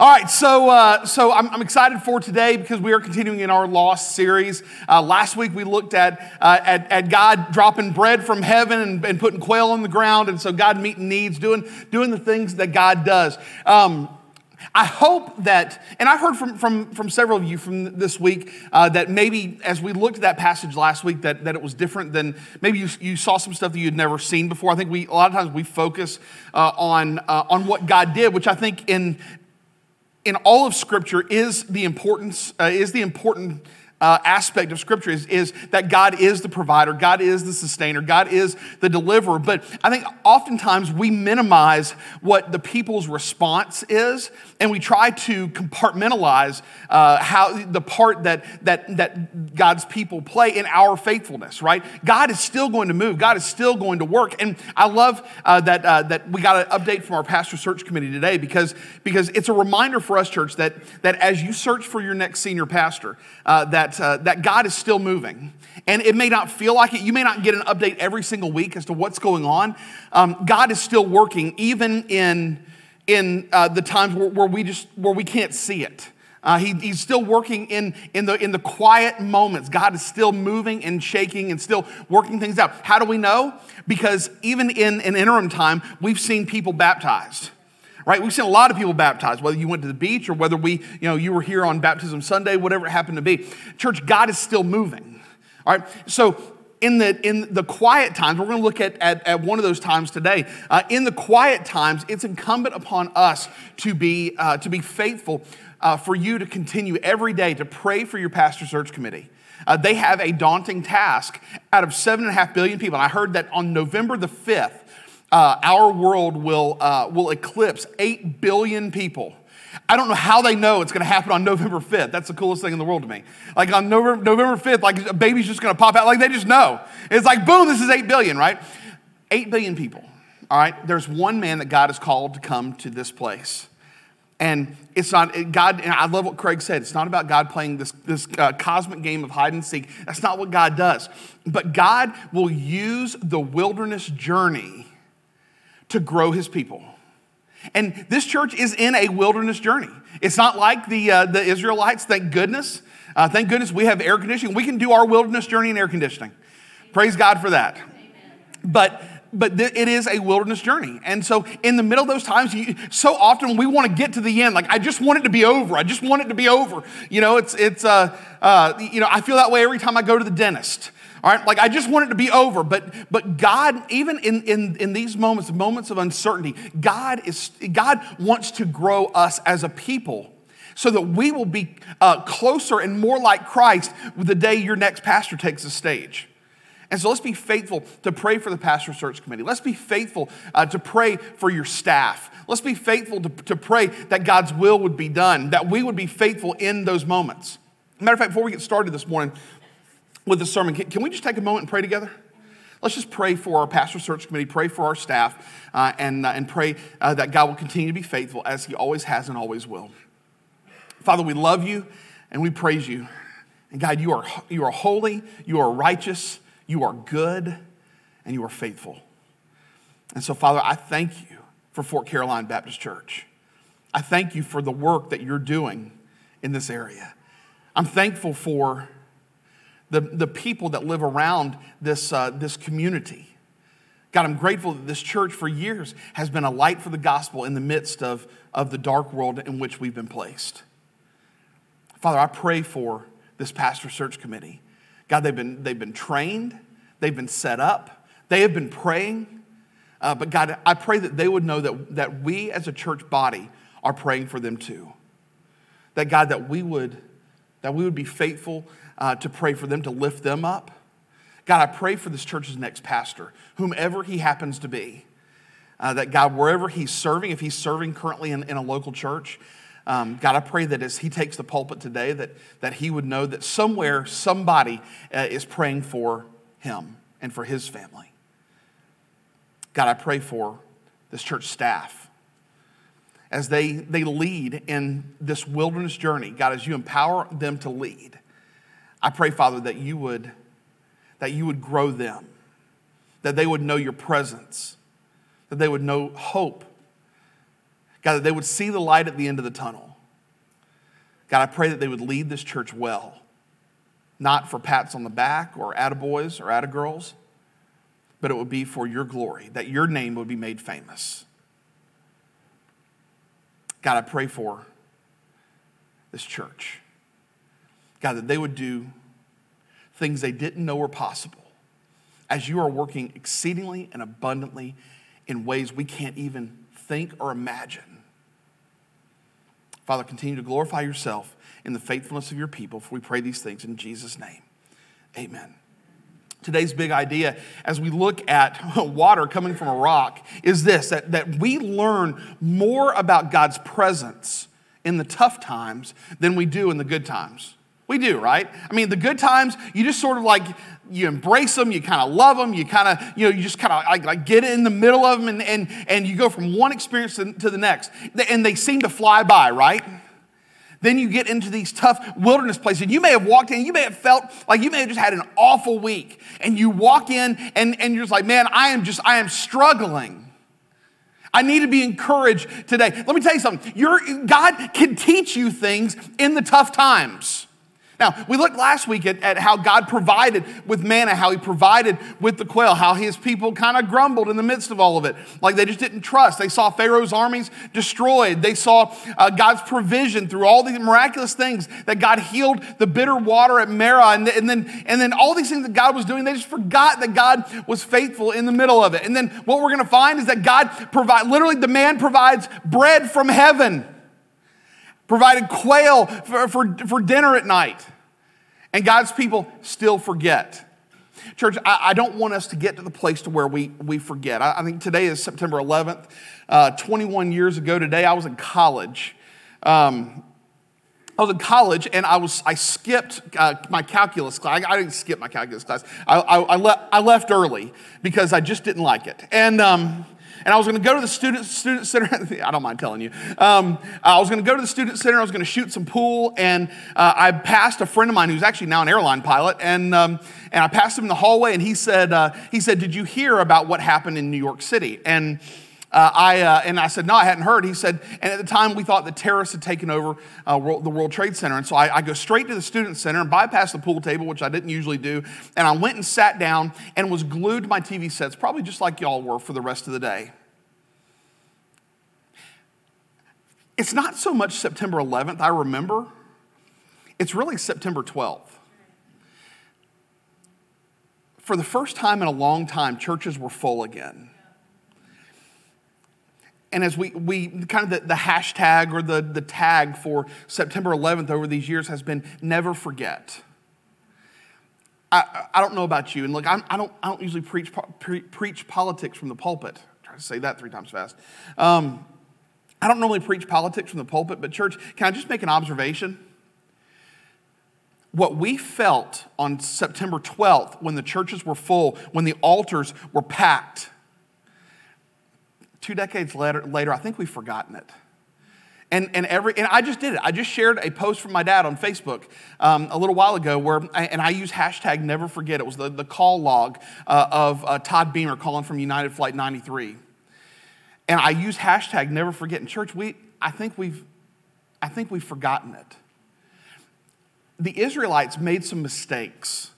All right, so uh, so I'm, I'm, excited for today because we are continuing in our Lost series. Uh, last week we looked at, uh, at, at God dropping bread from heaven and, and, putting quail on the ground, and so God meeting needs, doing doing the things that God does. Um, I hope that, and I heard from, from, from several of you from this week uh, that maybe as we looked at that passage last week, that, that it was different than maybe you, you saw some stuff that you'd never seen before. I think we, a lot of times we focus uh, on, uh, on what God did, which I think in, in all of Scripture is the importance, uh, is the important uh, aspect of Scripture is, is that God is the provider, God is the sustainer, God is the deliverer. But I think oftentimes we minimize what the people's response is, and we try to compartmentalize uh, how the part that, that, that God's people play in our faithfulness, right? God is still going to move, God is still going to work. And I love uh, that, uh, that we got an update from our pastor search committee today because, because it's a reminder for us, church, that, that as you search for your next senior pastor, uh, that uh, that God is still moving. And it may not feel like it. You may not get an update every single week as to what's going on. Um, God is still working, even in, in uh, the times where, where, we just, where we can't see it. Uh, he, he's still working in, in, the, in the quiet moments. God is still moving and shaking and still working things out. How do we know? Because even in an interim time, we've seen people baptized right? We've seen a lot of people baptized, whether you went to the beach or whether we, you know, you were here on baptism Sunday, whatever it happened to be. Church, God is still moving. All right. So in the in the quiet times, we're going to look at, at, at one of those times today. Uh, in the quiet times, it's incumbent upon us to be uh, to be faithful. Uh, for you to continue every day to pray for your pastor search committee. Uh, they have a daunting task out of seven and a half billion people. And I heard that on November the 5th, uh, our world will, uh, will eclipse 8 billion people. I don't know how they know it's going to happen on November 5th. That's the coolest thing in the world to me. Like on November, November 5th, like a baby's just going to pop out. Like they just know. It's like, boom, this is 8 billion, right? 8 billion people. All right. There's one man that God has called to come to this place. And it's not, God, and I love what Craig said. It's not about God playing this, this uh, cosmic game of hide and seek. That's not what God does. But God will use the wilderness journey to grow his people. And this church is in a wilderness journey. It's not like the, uh, the Israelites, thank goodness. Uh, thank goodness we have air conditioning. We can do our wilderness journey in air conditioning. Praise God for that. But but th- it is a wilderness journey. And so, in the middle of those times, you, so often we want to get to the end. Like, I just want it to be over. I just want it to be over. You know, it's, it's uh, uh, you know, I feel that way every time I go to the dentist. All right, like I just want it to be over. But but God, even in, in, in these moments, moments of uncertainty, God is God wants to grow us as a people so that we will be uh, closer and more like Christ with the day your next pastor takes the stage. And so let's be faithful to pray for the pastor search committee. Let's be faithful uh, to pray for your staff. Let's be faithful to, to pray that God's will would be done, that we would be faithful in those moments. Matter of fact, before we get started this morning, with the sermon. Can, we just take a moment and pray together? Let's just pray for our pastor search committee, pray for our staff, uh, and, uh, and pray uh, that God will continue to be faithful as He always has and always will. Father, we love you and we praise you. And God, you are, you are holy, you are righteous, you are good, and you are faithful. And so, Father, I thank you for Fort Caroline Baptist Church. I thank you for the work that you're doing in this area. I'm thankful for the, the people that live around this, uh, this community. God, I'm grateful that this church for years has been a light for the gospel in the midst of, of the dark world in which we've been placed. Father, I pray for this pastor search committee. God, they've been, they've been trained, they've been set up, they have been praying. Uh, but God, I pray that they would know that, that we as a church body are praying for them too. That God, that we would, that we would be faithful uh, to pray for them, to lift them up. God, I pray for this church's next pastor, whomever he happens to be. Uh, that God, wherever he's serving, if he's serving currently in, in a local church, um, God, I pray that as he takes the pulpit today, that, that he would know that somewhere somebody uh, is praying for him and for his family. God, I pray for this church staff as they, they lead in this wilderness journey. God, as you empower them to lead, I pray, Father, that you would, that you would grow them, that they would know your presence, that they would know hope. God, that they would see the light at the end of the tunnel. God, I pray that they would lead this church well, not for pats on the back or attaboys or attagirls, but it would be for your glory, that your name would be made famous. God, I pray for this church. God, that they would do things they didn't know were possible as you are working exceedingly and abundantly in ways we can't even think or imagine. Father, continue to glorify yourself in the faithfulness of your people, for we pray these things in Jesus' name. Amen. Today's big idea as we look at water coming from a rock is this that, that we learn more about God's presence in the tough times than we do in the good times. We do, right? I mean, the good times, you just sort of like, you embrace them, you kind of love them, you kind of, you know, you just kind of like, like, get in the middle of them and, and, and you go from one experience to, the next. And they seem to fly by, right? Then you get into these tough wilderness places. And you may have walked in, you may have felt like you may have just had an awful week. And you walk in and, and you're just like, man, I am just, I am struggling. I need to be encouraged today. Let me tell you something. Your, God can teach you things in the tough times. Now, we looked last week at, at how God provided with manna, how He provided with the quail, how His people kind of grumbled in the midst of all of it. Like they just didn't trust. They saw Pharaoh's armies destroyed. They saw uh, God's provision through all these miraculous things that God healed the bitter water at Marah. And, and, then, and then all these things that God was doing, they just forgot that God was faithful in the middle of it. And then what we're going to find is that God provide, literally, the man provides bread from heaven provided quail for, for, for dinner at night. And God's people still forget. Church, I, I, don't want us to get to the place to where we, we forget. I, I think today is September 11th. Uh, 21 years ago today, I was in college. Um, I was in college and I was I skipped uh, my calculus class. I, I, didn't skip my calculus class. I, I, le- I left early because I just didn't like it. And um, and I was going to go to the student, student center. I don't mind telling you. Um, I was going to go to the student center. I was going to shoot some pool. And uh, I passed a friend of mine who's actually now an airline pilot. And, um, and I passed him in the hallway. And he said, uh, he said, Did you hear about what happened in New York City? And uh, I, uh, and I said, no, I hadn't heard. He said, and at the time we thought the terrorists had taken over uh, world, the World Trade Center. And so I, I, go straight to the student center and bypass the pool table, which I didn't usually do. And I went and sat down and was glued to my TV sets, probably just like y'all were for the rest of the day. It's not so much September 11th, I remember. It's really September 12th. For the first time in a long time, churches were full again. And as we, we kind of the, the hashtag or the, the tag for September 11th over these years has been never forget. I, I don't know about you, and look, I'm, I, don't, I don't usually preach, pre, preach politics from the pulpit. Try to say that three times fast. Um, I don't normally preach politics from the pulpit, but church, can I just make an observation? What we felt on September 12th when the churches were full, when the altars were packed, two decades later, later I think we've forgotten it. And, and, every, and I just did it. I just shared a post from my dad on Facebook um, a little while ago where, and I use hashtag never forget. It was the, the call log uh, of uh, Todd Beamer calling from United Flight 93. And I use hashtag never forget. In church, we, I, think we've, I think we've forgotten it. The Israelites made some mistakes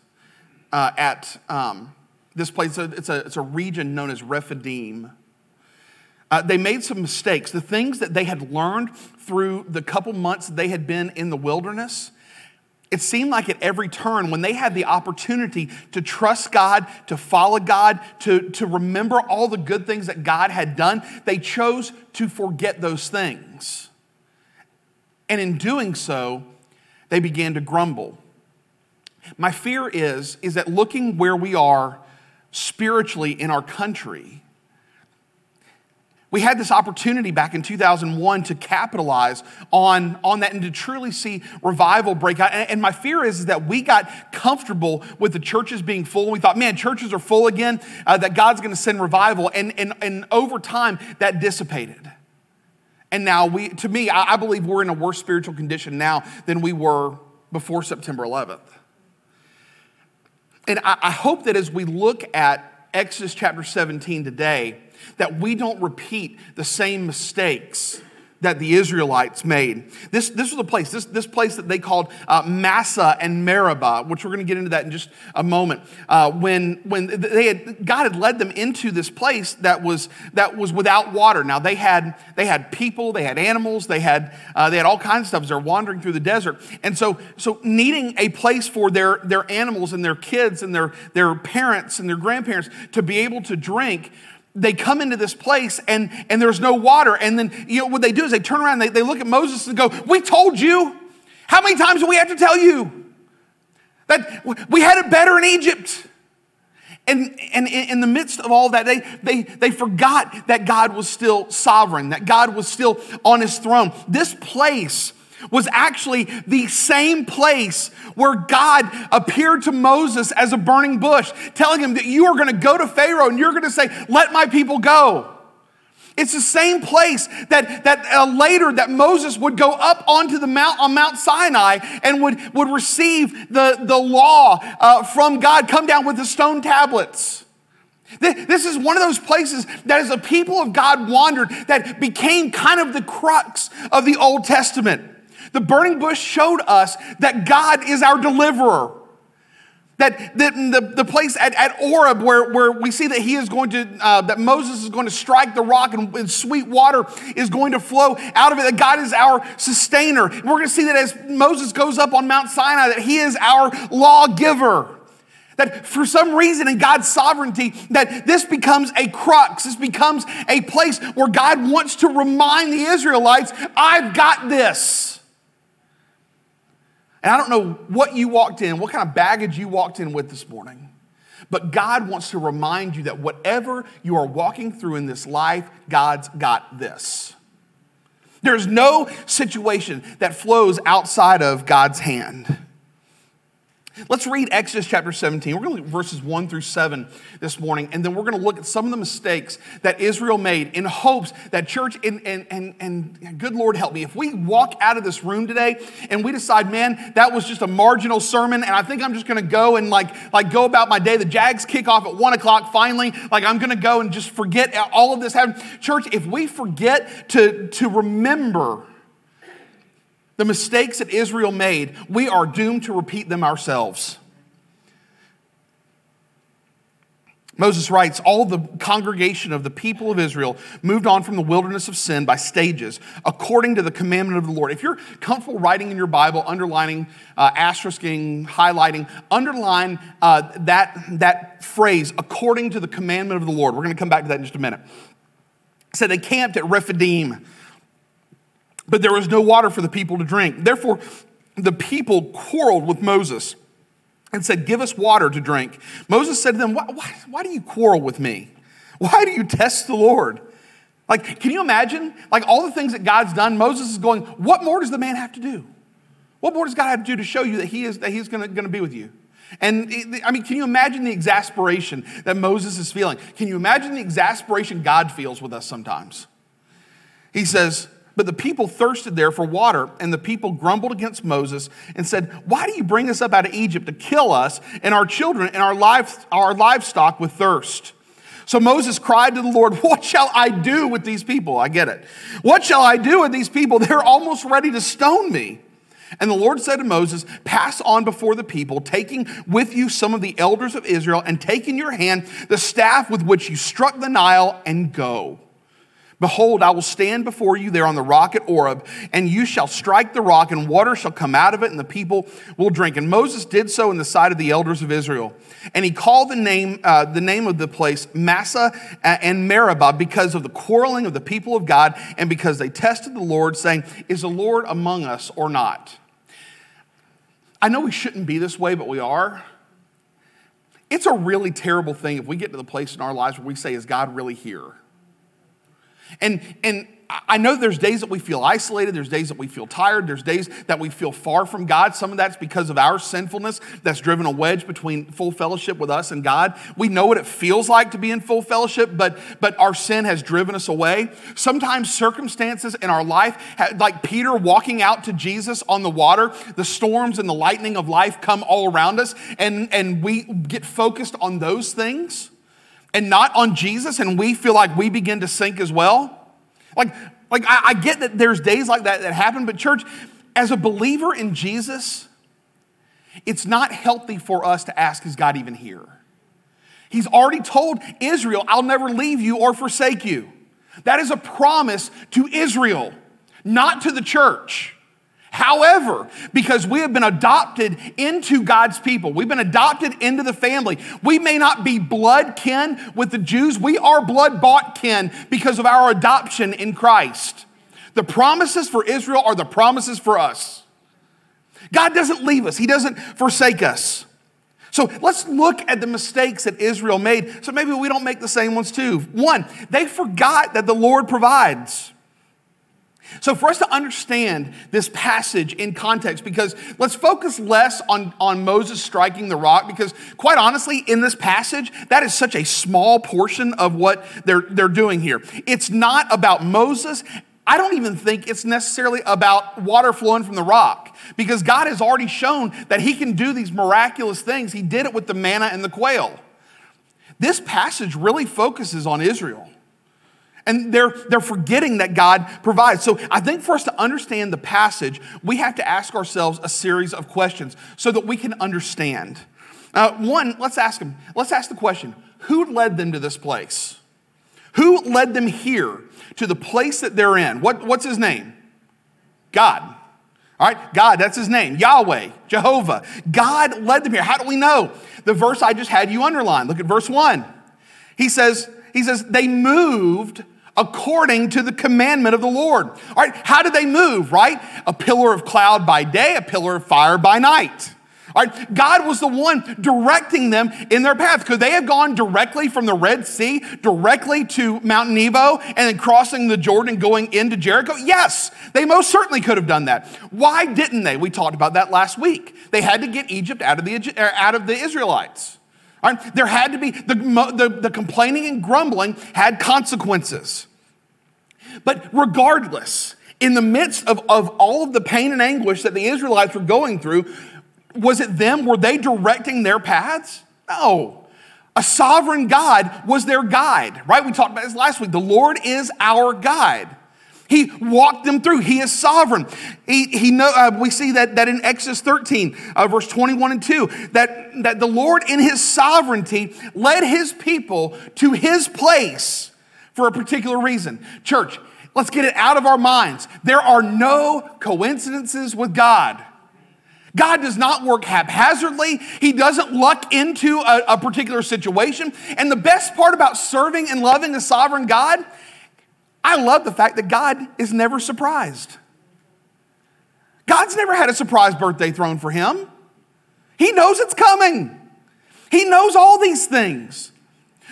uh, at um, this place. It's a, it's a region known as Rephidim. Uh, they made some mistakes. The things that they had learned through the couple months they had been in the wilderness, it seemed like at every turn, when they had the opportunity to trust God, to follow God, to, to remember all the good things that God had done, they chose to forget those things. And in doing so, they began to grumble. My fear is, is that looking where we are spiritually in our country, we had this opportunity back in 2001 to capitalize on, on that and to truly see revival break out. And, and my fear is, is, that we got comfortable with the churches being full. And We thought, man, churches are full again, uh, that God's going to send revival. And, and, and over time, that dissipated. And now, we, to me, I, I believe we're in a worse spiritual condition now than we were before September 11th. And I, I hope that as we look at Exodus chapter 17 today, that we don't repeat the same mistakes that the Israelites made. This, this was a place, this, this place that they called uh, Massah and Meribah, which we're going to get into that in just a moment. Uh, when when they had, God had led them into this place that was, that was without water. Now they had, they had people, they had animals, they had, uh, they had all kinds of stuff they're wandering through the desert. And so, so needing a place for their, their animals and their kids and their, their parents and their grandparents to be able to drink, they come into this place and, and there's no water. And then, you know, what they do is they turn around, they, they look at Moses and go, We told you. How many times do we have to tell you? That we had it better in Egypt. And, and in the midst of all that, they, they, they forgot that God was still sovereign, that God was still on his throne. This place was actually the same place where God appeared to Moses as a burning bush, telling him that you are going to go to Pharaoh and you're going to say, Let my people go. It's the same place that, that uh, later that Moses would go up onto the mount on Mount Sinai and would, would receive the, the law uh, from God, come down with the stone tablets. This is one of those places that as the people of God wandered that became kind of the crux of the Old Testament. The burning bush showed us that God is our deliverer. That, that the, the place at, at Horeb where, where we see that he is going to, uh, that Moses is going to strike the rock and, and, sweet water is going to flow out of it, that God is our sustainer. And we're going to see that as Moses goes up on Mount Sinai, that he is our lawgiver. That for some reason in God's sovereignty, that this becomes a crux, this becomes a place where God wants to remind the Israelites, I've got this. And I don't know what you walked in, what kind of baggage you walked in with this morning. But God wants to remind you that whatever you are walking through in this life, God's got this. There's no situation that flows outside of God's hand. Let's read Exodus chapter 17. We're going to look verses 1 through 7 this morning, and then we're going to look at some of the mistakes that Israel made in hopes that church, and, and, and, and good Lord help me, if we walk out of this room today and we decide, man, that was just a marginal sermon, and I think I'm just going to go and like, like go about my day. The Jags kick off at 1 o'clock finally. Like, I'm going to go and just forget all of this happened. Church, if we forget to, to remember the mistakes that Israel made, we are doomed to repeat them ourselves. Moses writes, All the congregation of the people of Israel moved on from the wilderness of sin by stages, according to the commandment of the Lord. If you're comfortable writing in your Bible, underlining, uh, asterisking, highlighting, underline uh, that, that phrase, according to the commandment of the Lord. We're going to come back to that in just a minute. So they camped at Rephidim but there was no water for the people to drink. Therefore, the people quarreled with Moses and said, Give us water to drink. Moses said to them, Why, why, why, do you quarrel with me? Why do you test the Lord? Like, can you imagine? Like, all the things that God's done, Moses is going, What more does the man have to do? What more does God have to do to show you that, he is, that he's going to be with you? And I mean, can you imagine the exasperation that Moses is feeling? Can you imagine the exasperation God feels with us sometimes? He says, but the people thirsted there for water, and the people grumbled against Moses and said, Why do you bring us up out of Egypt to kill us and our children and our, our livestock with thirst? So Moses cried to the Lord, What shall I do with these people? I get it. What shall I do with these people? They're almost ready to stone me. And the Lord said to Moses, Pass on before the people, taking with you some of the elders of Israel, and take in your hand the staff with which you struck the Nile, and go. Behold, I will stand before you there on the rock at Horeb, and you shall strike the rock, and water shall come out of it, and the people will drink. And Moses did so in the sight of the elders of Israel. And he called the name, uh, the name of the place Massah and Meribah because of the quarreling of the people of God, and because they tested the Lord, saying, Is the Lord among us or not? I know we shouldn't be this way, but we are. It's a really terrible thing if we get to the place in our lives where we say, Is God really here? And, and I know there's days that we feel isolated, there's days that we feel tired, there's days that we feel far from God. Some of that's because of our sinfulness that's driven a wedge between full fellowship with us and God. We know what it feels like to be in full fellowship, but, but our sin has driven us away. Sometimes circumstances in our life, like Peter walking out to Jesus on the water, the storms and the lightning of life come all around us, and, and we get focused on those things and not on Jesus, and we feel like we begin to sink as well. Like, Like, I, I get that there's days like that that happen, but church, as a believer in Jesus, it's not healthy for us to ask, is God even here? He's already told Israel, I'll never leave you or forsake you. That is a promise to Israel, not to the church. However, because we have been adopted into God's people, we've been adopted into the family. We may not be blood kin with the Jews, we are blood bought kin because of our adoption in Christ. The promises for Israel are the promises for us. God doesn't leave us, He doesn't forsake us. So let's look at the mistakes that Israel made so maybe we don't make the same ones too. One, they forgot that the Lord provides. So, for us to understand this passage in context, because let's focus less on, on Moses striking the rock, because quite honestly, in this passage, that is such a small portion of what they're, they're doing here. It's not about Moses. I don't even think it's necessarily about water flowing from the rock because God has already shown that He can do these miraculous things. He did it with the manna and the quail. This passage really focuses on Israel. And they're, they're forgetting that God provides. So I think for us to understand the passage, we have to ask ourselves a series of questions so that we can understand. Uh, one, let's ask them, let's ask the question who led them to this place? Who led them here to the place that they're in? What, what's his name? God. All right, God, that's his name. Yahweh, Jehovah. God led them here. How do we know? The verse I just had you underline. Look at verse 1. He says, he says, they moved according to the commandment of the Lord. All right, how did they move, right? A pillar of cloud by day, a pillar of fire by night. All right, God was the one directing them in their path. Could they have gone directly from the Red Sea directly to Mount Nebo and then crossing the Jordan going into Jericho? Yes, they most certainly could have done that. Why didn't they? We talked about that last week. They had to get Egypt out of the, er, out of the Israelites. Right, there had to be, the, the, the complaining and grumbling had consequences. But regardless, in the midst of, of all of the pain and anguish that the Israelites were going through, was it them? Were they directing their paths? No. A sovereign God was their guide, right? We talked about this last week. The Lord is our guide. He walked them through. He is sovereign. He, he know, uh, we see that, that in Exodus 13, uh, verse 21 and 2, that, that the Lord in his sovereignty led his people to his place for a particular reason. Church, let's get it out of our minds. There are no coincidences with God. God does not work haphazardly. He doesn't luck into a, a, particular situation. And the best part about serving and loving a sovereign God, I love the fact that God is never surprised. God's never had a surprise birthday thrown for him. He knows it's coming. He knows all these things.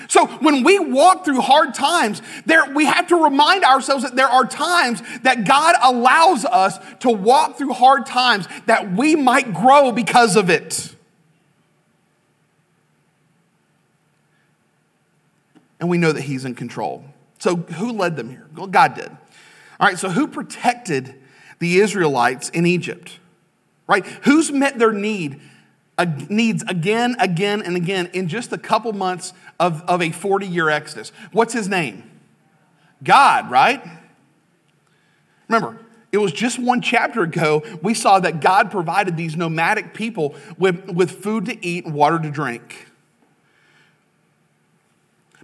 So when we walk through hard times, there, we have to remind ourselves that there are times that God allows us to walk through hard times that we might grow because of it. And we know that He's in control. So who led them here? Well, God did. All right, so who protected the Israelites in Egypt? Right? Who's met their need uh, needs again, again, and again in just a couple months of, of a 40 year Exodus. What's his name? God, right? Remember, it was just one chapter ago we saw that God provided these nomadic people with, with food to eat and water to drink.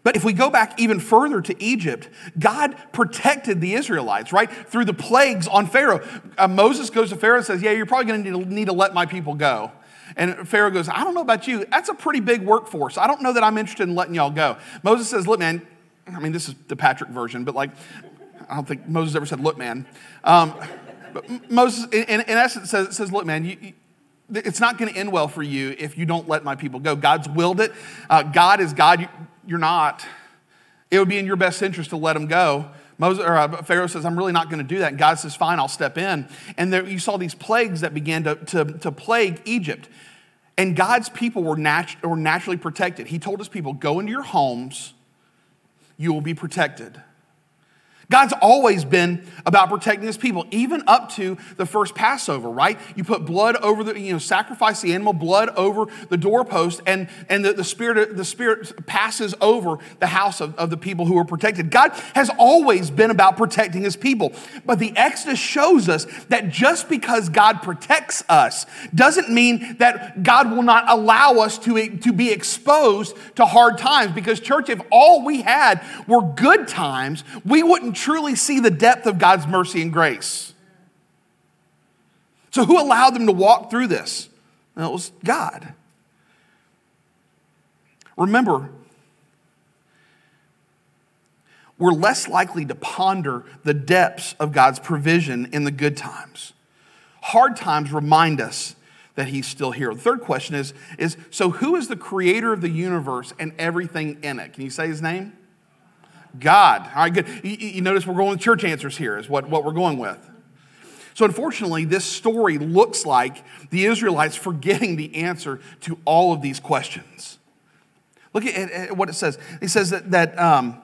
But if we go back even further to Egypt, God protected the Israelites, right? Through the plagues on Pharaoh. Uh, Moses goes to Pharaoh and says, Yeah, you're probably going to need to let my people go. And Pharaoh goes, I don't know about you. That's a pretty big workforce. I don't know that I'm interested in letting y'all go. Moses says, Look, man, I mean, this is the Patrick version, but like, I don't think Moses ever said, Look, man. Um, but Moses, in, in, essence, says, says Look, man, you, you, it's not going to end well for you if you don't let my people go. God's willed it. Uh, God is God. You're not. It would be in your best interest to let them go. Moses, or uh, Pharaoh says, I'm really not going to do that. And God says, Fine, I'll step in. And there, you saw these plagues that began to, to, to plague Egypt. And God's people were, nat- were naturally protected. He told his people, Go into your homes, you will be protected. God's always been about protecting his people, even up to the first Passover, right? You put blood over the, you know, sacrifice the animal, blood over the doorpost, and, and the, the, spirit, the spirit passes over the house of, of the people who are protected. God has always been about protecting his people. But the Exodus shows us that just because God protects us doesn't mean that God will not allow us to, to be exposed to hard times. Because, church, if all we had were good times, we wouldn't truly see the depth of God's mercy and grace. So, who allowed them to walk through this? Well, it was God. Remember, we're less likely to ponder the depths of God's provision in the good times. Hard times remind us that He's still here. The third question is, is so who is the creator of the universe and everything in it? Can you say His name? God. All right, good. You, you notice we're going with church answers here, is what, what we're going with. So, unfortunately, this story looks like the Israelites forgetting the answer to all of these questions. Look at, at what it says. He says that, that um,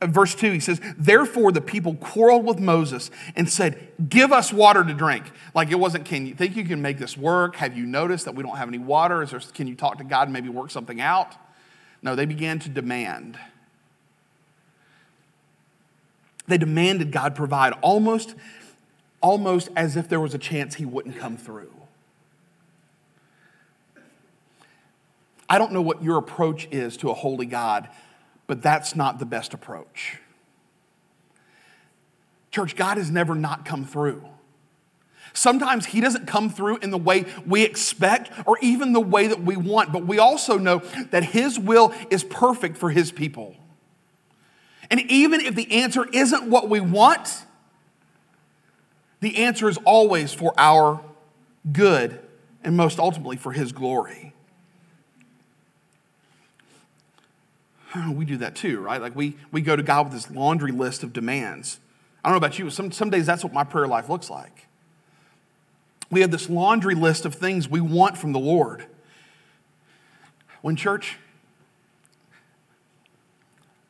verse 2, he says, Therefore the people quarreled with Moses and said, Give us water to drink. Like it wasn't, Can you think you can make this work? Have you noticed that we don't have any water? Is there, can you talk to God and maybe work something out? No, they began to demand. They demanded God provide almost, almost as if there was a chance he wouldn't come through. I don't know what your approach is to a holy God, but that's not the best approach. Church, God has never not come through. Sometimes He doesn't come through in the way we expect or even the way that we want, but we also know that His will is perfect for His people. And even if the answer isn't what we want, the answer is always for our good and most ultimately for His glory. We do that too, right? Like we, we go to God with this laundry list of demands. I don't know about you, but some, some days that's what my prayer life looks like. We have this laundry list of things we want from the Lord. When church,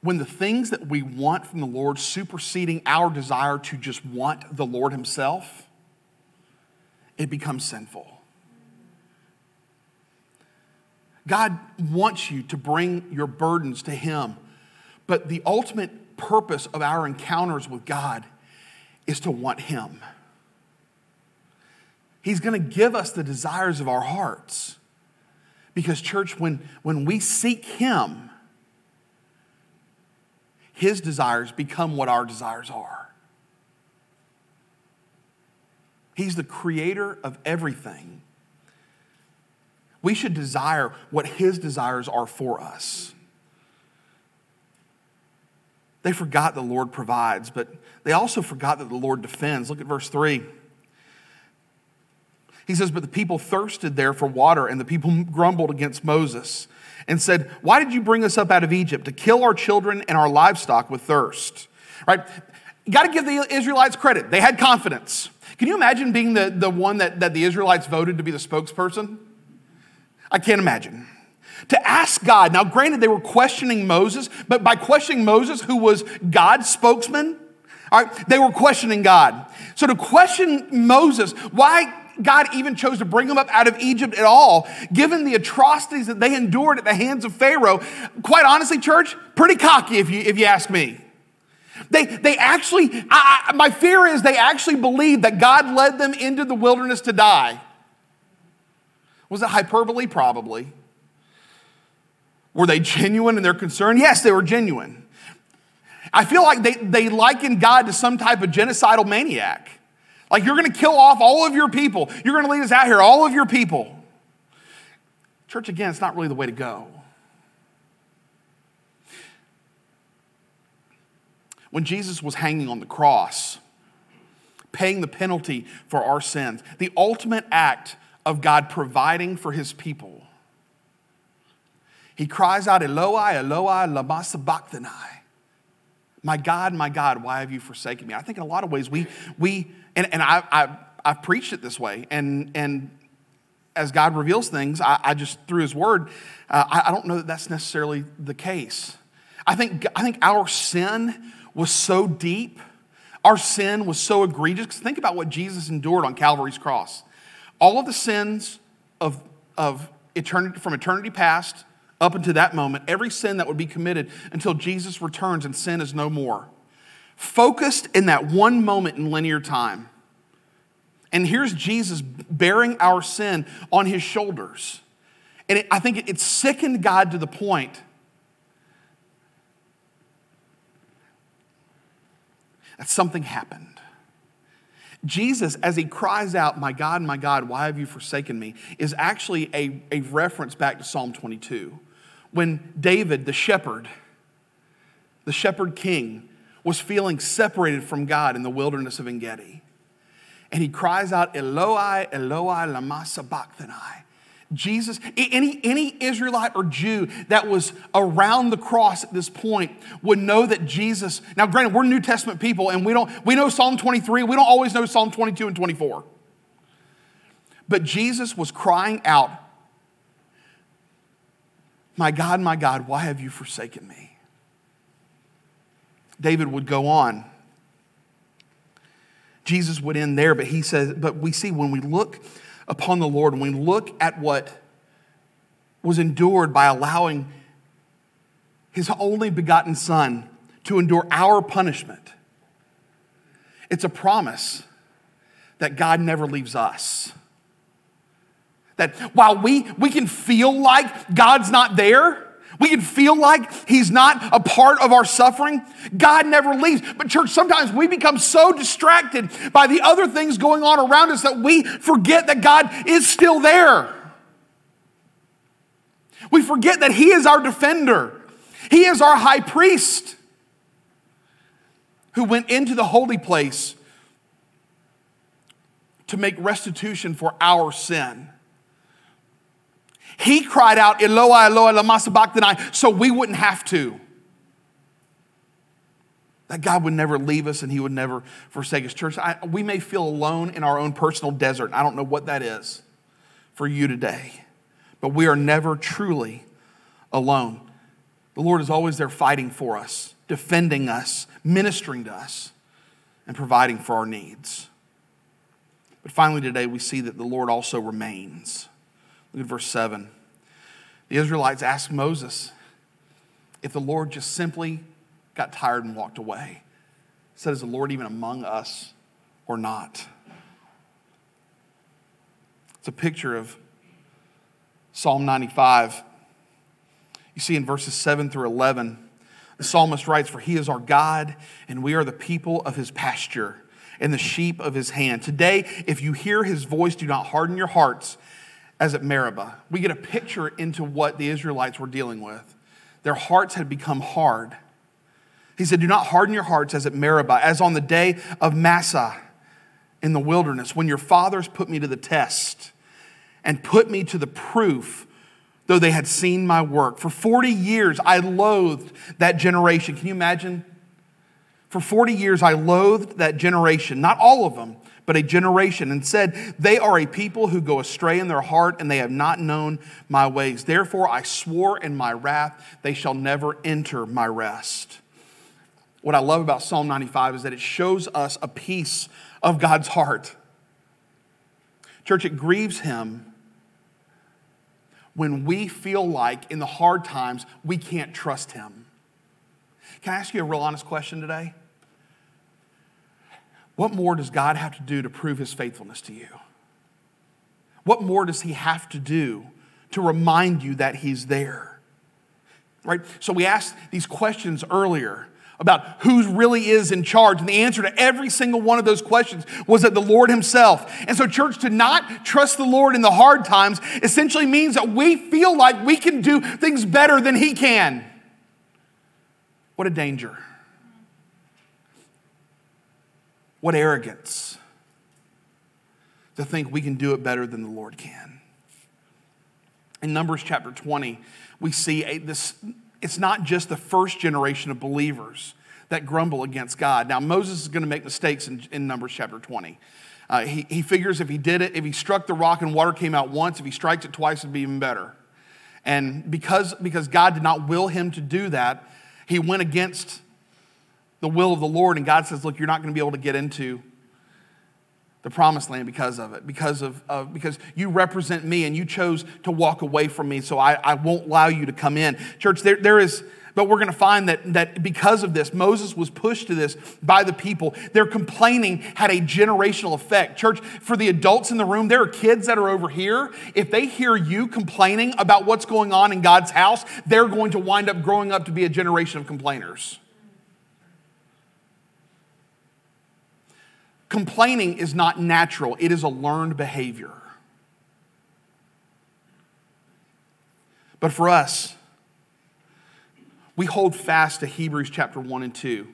when the things that we want from the Lord superseding our desire to just want the Lord Himself, it becomes sinful. God wants you to bring your burdens to Him, but the ultimate purpose of our encounters with God is to want Him. He's going to give us the desires of our hearts. Because, church, when, when we seek Him, his desires become what our desires are. He's the creator of everything. We should desire what His desires are for us. They forgot the Lord provides, but they also forgot that the Lord defends. Look at verse 3. He says, But the people thirsted there for water, and the people grumbled against Moses and said, Why did you bring us up out of Egypt to kill our children and our livestock with thirst? Right? You got to give the Israelites credit. They had confidence. Can you imagine being the, the one that, that the Israelites voted to be the spokesperson? I can't imagine. To ask God, now granted, they were questioning Moses, but by questioning Moses, who was God's spokesman, all right, they were questioning God. So to question Moses, why God even chose to bring them up out of Egypt at all, given the atrocities that they endured at the hands of Pharaoh. Quite honestly, church, pretty cocky if you, if you ask me. They, they actually, I, I, my fear is they actually believed that God led them into the wilderness to die. Was it hyperbole? Probably. Were they genuine in their concern? Yes, they were genuine. I feel like they, they likened God to some type of genocidal maniac. Like you're going to kill off all of your people. You're going to lead us out here, all of your people. Church, again, it's not really the way to go. When Jesus was hanging on the cross, paying the penalty for our sins, the ultimate act of God providing for his people, he cries out, Eloi, Eloi, lama sabachthani. My God, my God, why have you forsaken me? I think in a lot of ways we, we and, and I, I, I've preached it this way. And, and as God reveals things, I, I just, through His Word, uh, I, I don't know that that's necessarily the case. I think, I think our sin was so deep, our sin was so egregious. Think about what Jesus endured on Calvary's cross. All of the sins of, of eternity, from eternity past up until that moment, every sin that would be committed until Jesus returns and sin is no more. Focused in that one moment in linear time. And here's Jesus bearing our sin on his shoulders. And it, I think it, it sickened God to the point that something happened. Jesus, as he cries out, My God, my God, why have you forsaken me, is actually a, a reference back to Psalm 22. When David, the shepherd, the shepherd king, was feeling separated from God in the wilderness of Engedi. And he cries out, Eloi, Eloi, lama sabachthani. Jesus, any, any Israelite or Jew that was around the cross at this point would know that Jesus, now granted, we're New Testament people and we don't, we know Psalm 23, we don't always know Psalm 22 and 24. But Jesus was crying out, My God, my God, why have you forsaken me? David would go on. Jesus would end there, but he says, but we see when we look upon the Lord, when we look at what was endured by allowing his only begotten Son to endure our punishment, it's a promise that God never leaves us. That while we, we can feel like God's not there, we can feel like He's not a part of our suffering. God never leaves. But, church, sometimes we become so distracted by the other things going on around us that we forget that God is still there. We forget that He is our defender, He is our high priest who went into the holy place to make restitution for our sin. He cried out, Eloi, Eloi, lama sabachthani, so we wouldn't have to. That God would never leave us and He would never forsake us. Church, I, we may feel alone in our own personal desert. I don't know what that is for you today, but we are never truly alone. The Lord is always there fighting for us, defending us, ministering to us, and providing for our needs. But finally, today, we see that the Lord also remains. Look at verse 7. The Israelites asked Moses if the Lord just simply got tired and walked away. He Said, Is the Lord even among us or not? It's a picture of Psalm 95. You see in verses 7 through 11, the psalmist writes, For he is our God, and we are the people of his pasture and the sheep of his hand. Today, if you hear his voice, do not harden your hearts as at Meribah. We get a picture into what the Israelites were dealing with. Their hearts had become hard. He said, Do not harden your hearts as at Meribah, as on the day of Massah in the wilderness, when your fathers put me to the test and put me to the proof, though they had seen my work. For 40 years, I loathed that generation. Can you imagine? For 40 years, I loathed that generation, not all of them, but a generation, and said, They are a people who go astray in their heart, and they have not known my ways. Therefore, I swore in my wrath, they shall never enter my rest. What I love about Psalm 95 is that it shows us a piece of God's heart. Church, it grieves him when we feel like in the hard times we can't trust him. Can I ask you a real honest question today? What more does God have to do to prove his faithfulness to you? What more does he have to do to remind you that he's there? Right? So we asked these questions earlier about who really is in charge. And the answer to every single one of those questions was that the Lord Himself. And so, church, to not trust the Lord in the hard times essentially means that we feel like we can do things better than He can. What a danger. What arrogance to think we can do it better than the Lord can. In Numbers chapter 20, we see a, this, it's not just the first generation of believers that grumble against God. Now, Moses is going to make mistakes in, in Numbers chapter 20. Uh, he, he figures if he did it, if he struck the rock and water came out once, if he strikes it twice, it'd be even better. And because, because God did not will him to do that, he went against the will of the Lord, and God says, Look, you're not going to be able to get into the promised land because of it, because of, of, because you represent me and you chose to walk away from me, so I, I won't allow you to come in. Church, there, there is, but we're going to find that, that because of this, Moses was pushed to this by the people. Their complaining had a generational effect. Church, for the adults in the room, there are kids that are over here. If they hear you complaining about what's going on in God's house, they're going to wind up growing up to be a generation of complainers. Complaining is not natural, it is a learned behavior. But for us, we hold fast to Hebrews chapter 1 and 2,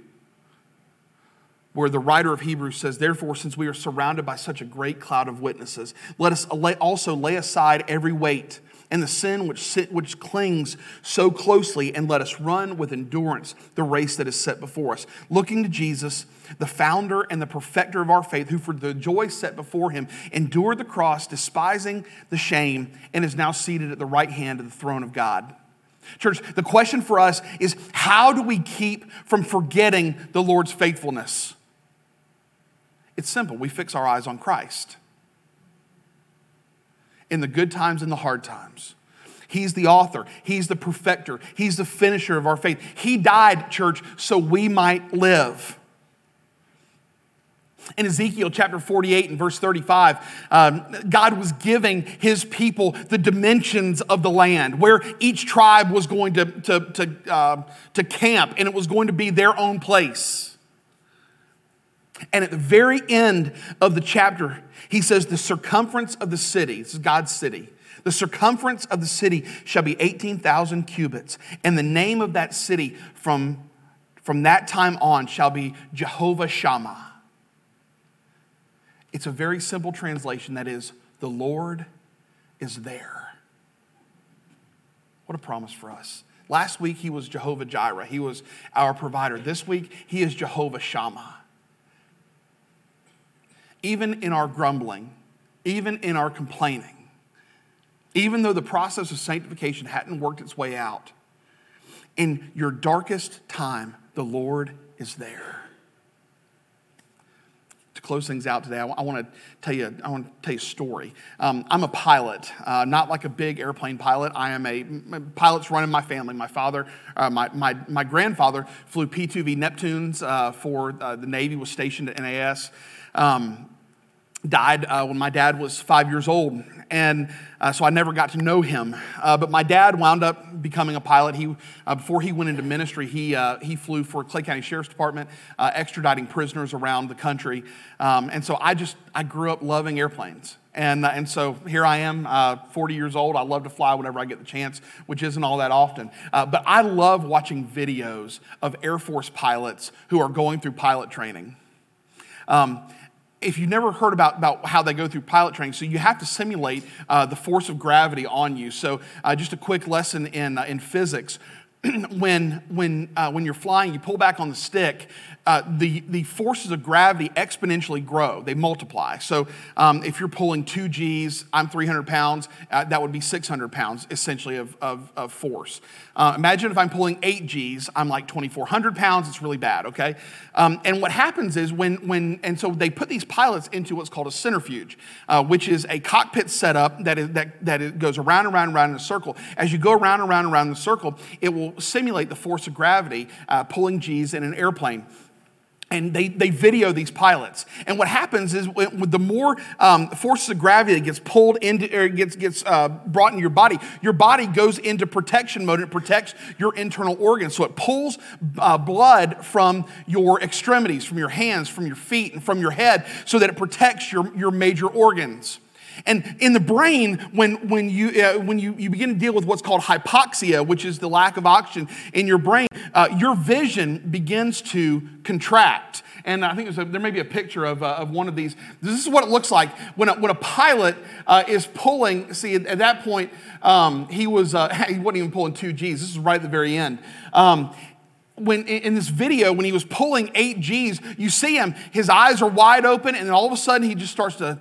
where the writer of Hebrews says, Therefore, since we are surrounded by such a great cloud of witnesses, let us also lay aside every weight and the sin which, which clings so closely, and let us run with endurance the race that is set before us. Looking to Jesus, the founder and the perfecter of our faith, who for the joy set before him endured the cross, despising the shame, and is now seated at the right hand of the throne of God. Church, the question for us is how do we keep from forgetting the Lord's faithfulness? It's simple. We fix our eyes on Christ in the good times and the hard times. He's the author, He's the perfecter, He's the finisher of our faith. He died, church, so we might live. In Ezekiel chapter 48 and verse 35, um, God was giving his people the dimensions of the land, where each tribe was going to, to, to, uh, to camp, and it was going to be their own place. And at the very end of the chapter, he says, The circumference of the city, this is God's city, the circumference of the city shall be 18,000 cubits, and the name of that city from, from that time on shall be Jehovah Shammah. It's a very simple translation that is, The Lord is there. What a promise for us. Last week, he was Jehovah Jireh. He was our provider. This week, he is Jehovah Shammah even in our grumbling, even in our complaining, even though the process of sanctification hadn't worked its way out, in your darkest time, the Lord is there. To close things out today, I, want to tell you. I want to tell you a story. Um, I'm a pilot, uh, not like a big airplane pilot. I am a pilots run in my family. My father, uh, my, my my grandfather flew P-2V Neptunes uh, for uh, the Navy. Was stationed at NAS. Um, died uh, when my dad was five years old. And uh, so I never got to know him. Uh, but my dad wound up becoming a pilot. He, uh, before he went into ministry, he, uh, he flew for Clay County Sheriff's Department, uh, extraditing prisoners around the country. Um, and so I just, I grew up loving airplanes. And, and so here I am, 40 years old. I love to fly whenever I get the chance, which isn't all that often. but I love watching videos of Air Force pilots who are going through pilot training. Um, if you've never heard about, about how they go through pilot training, so you have to simulate uh, the force of gravity on you. So, uh, just a quick lesson in, uh, in physics. when, when, uh, when you're flying, you pull back on the stick, uh, the, the forces of gravity exponentially grow, they multiply. So um, if you're pulling two G's, I'm 300 pounds, uh, that would be 600 pounds essentially of, of, of force. Uh, imagine if I'm pulling eight G's, I'm like 2,400 pounds, it's really bad, okay? Um, and what happens is when, when, and so they put these pilots into what's called a centrifuge, uh, which is a cockpit setup that, is, that, that goes around and around and around in a circle. As you go around and around and around in the circle, it will simulate the force of gravity uh, pulling G's in an airplane and they, they video these pilots. And what happens is with the more um, forces of gravity that gets pulled into or gets, gets uh, brought into your body, your body goes into protection mode. It protects your internal organs. So it pulls uh, blood from your extremities, from your hands, from your feet, and from your head so that it protects your, your major organs. And in the brain, when, when, you, uh, when you, you begin to deal with what's called hypoxia, which is the lack of oxygen in your brain, uh, your vision begins to contract. And I think a, there may be a picture of, uh, of one of these. This is what it looks like when a, when a pilot uh, is pulling. See, at, at that point, um, he, was, uh, he wasn't even pulling two Gs. This is right at the very end. Um, when in this video, when he was pulling eight G's, you see him, his eyes are wide open, and all of a sudden he just starts to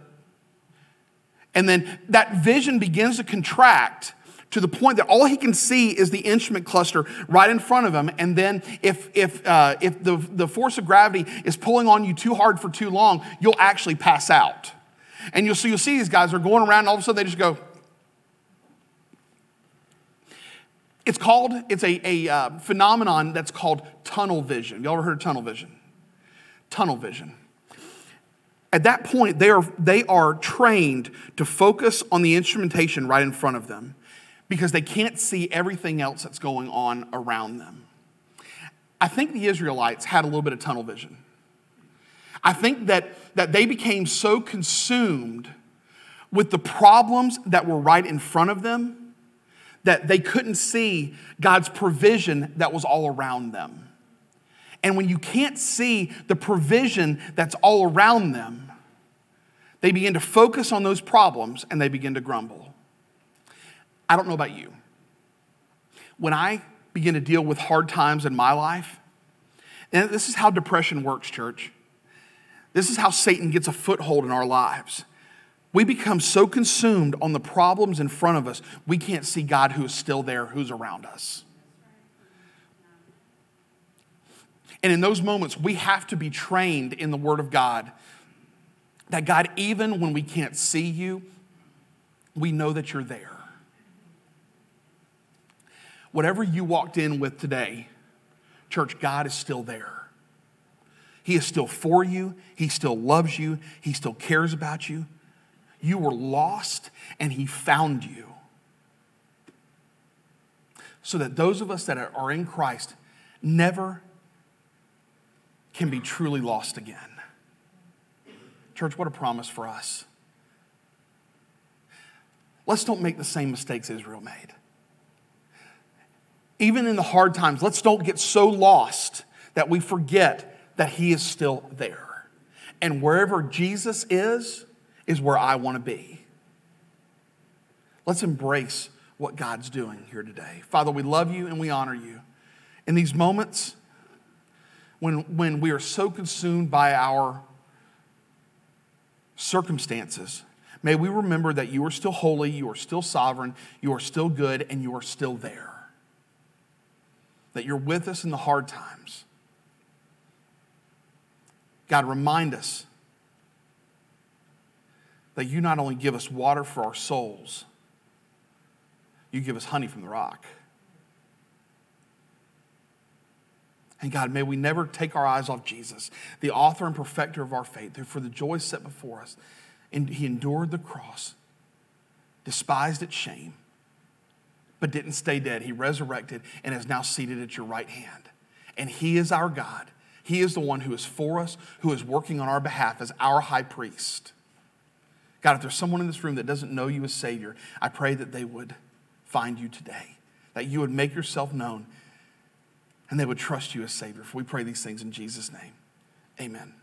and then that vision begins to contract to the point that all he can see is the instrument cluster right in front of him. And then if, if, uh, if the, the force of gravity is pulling on you too hard for too long, you'll actually pass out. And you'll, so you'll see these guys are going around and all of a sudden they just go. It's called, it's a, a uh, phenomenon that's called tunnel vision. Y'all ever heard of tunnel vision? Tunnel vision. At that point, they are, they are trained to focus on the instrumentation right in front of them because they can't see everything else that's going on around them. I think the Israelites had a little bit of tunnel vision. I think that, that they became so consumed with the problems that were right in front of them that they couldn't see God's provision that was all around them. And when you can't see the provision that's all around them, they begin to focus on those problems and they begin to grumble. I don't know about you. When I begin to deal with hard times in my life, and this is how depression works, church. This is how Satan gets a foothold in our lives. We become so consumed on the problems in front of us, we can't see God who is still there, who's around us. And in those moments, we have to be trained in the Word of God that God, even when we can't see you, we know that you're there whatever you walked in with today, church, God is still there. He is still for you. He still loves you. He still cares about you. You were lost and He found you. So that those of us that are in Christ never can be truly lost again. Church, what a promise for us. Let's don't make the same mistakes Israel made even in the hard times, let's don't get so lost that we forget that He is still there. And wherever Jesus is, is where I want to be. Let's embrace what God's doing here today. Father, we love you and we honor you. In these moments, when, when we are so consumed by our circumstances, may we remember that you are still holy, you are still sovereign, you are still good, and you are still there that you're with us in the hard times. God, remind us that you not only give us water for our souls, you give us honey from the rock. And God, may we never take our eyes off Jesus, the author and perfecter of our faith, who for the joy set before us, and he endured the cross, despised its shame but didn't stay dead. He resurrected and is now seated at your right hand. And He is our God. He is the one who is for us, who is working on our behalf as our high priest. God, if there's someone in this room that doesn't know you as Savior, I pray that they would find you today, that you would make yourself known, and they would trust you as Savior. For we pray these things in Jesus' name. Amen.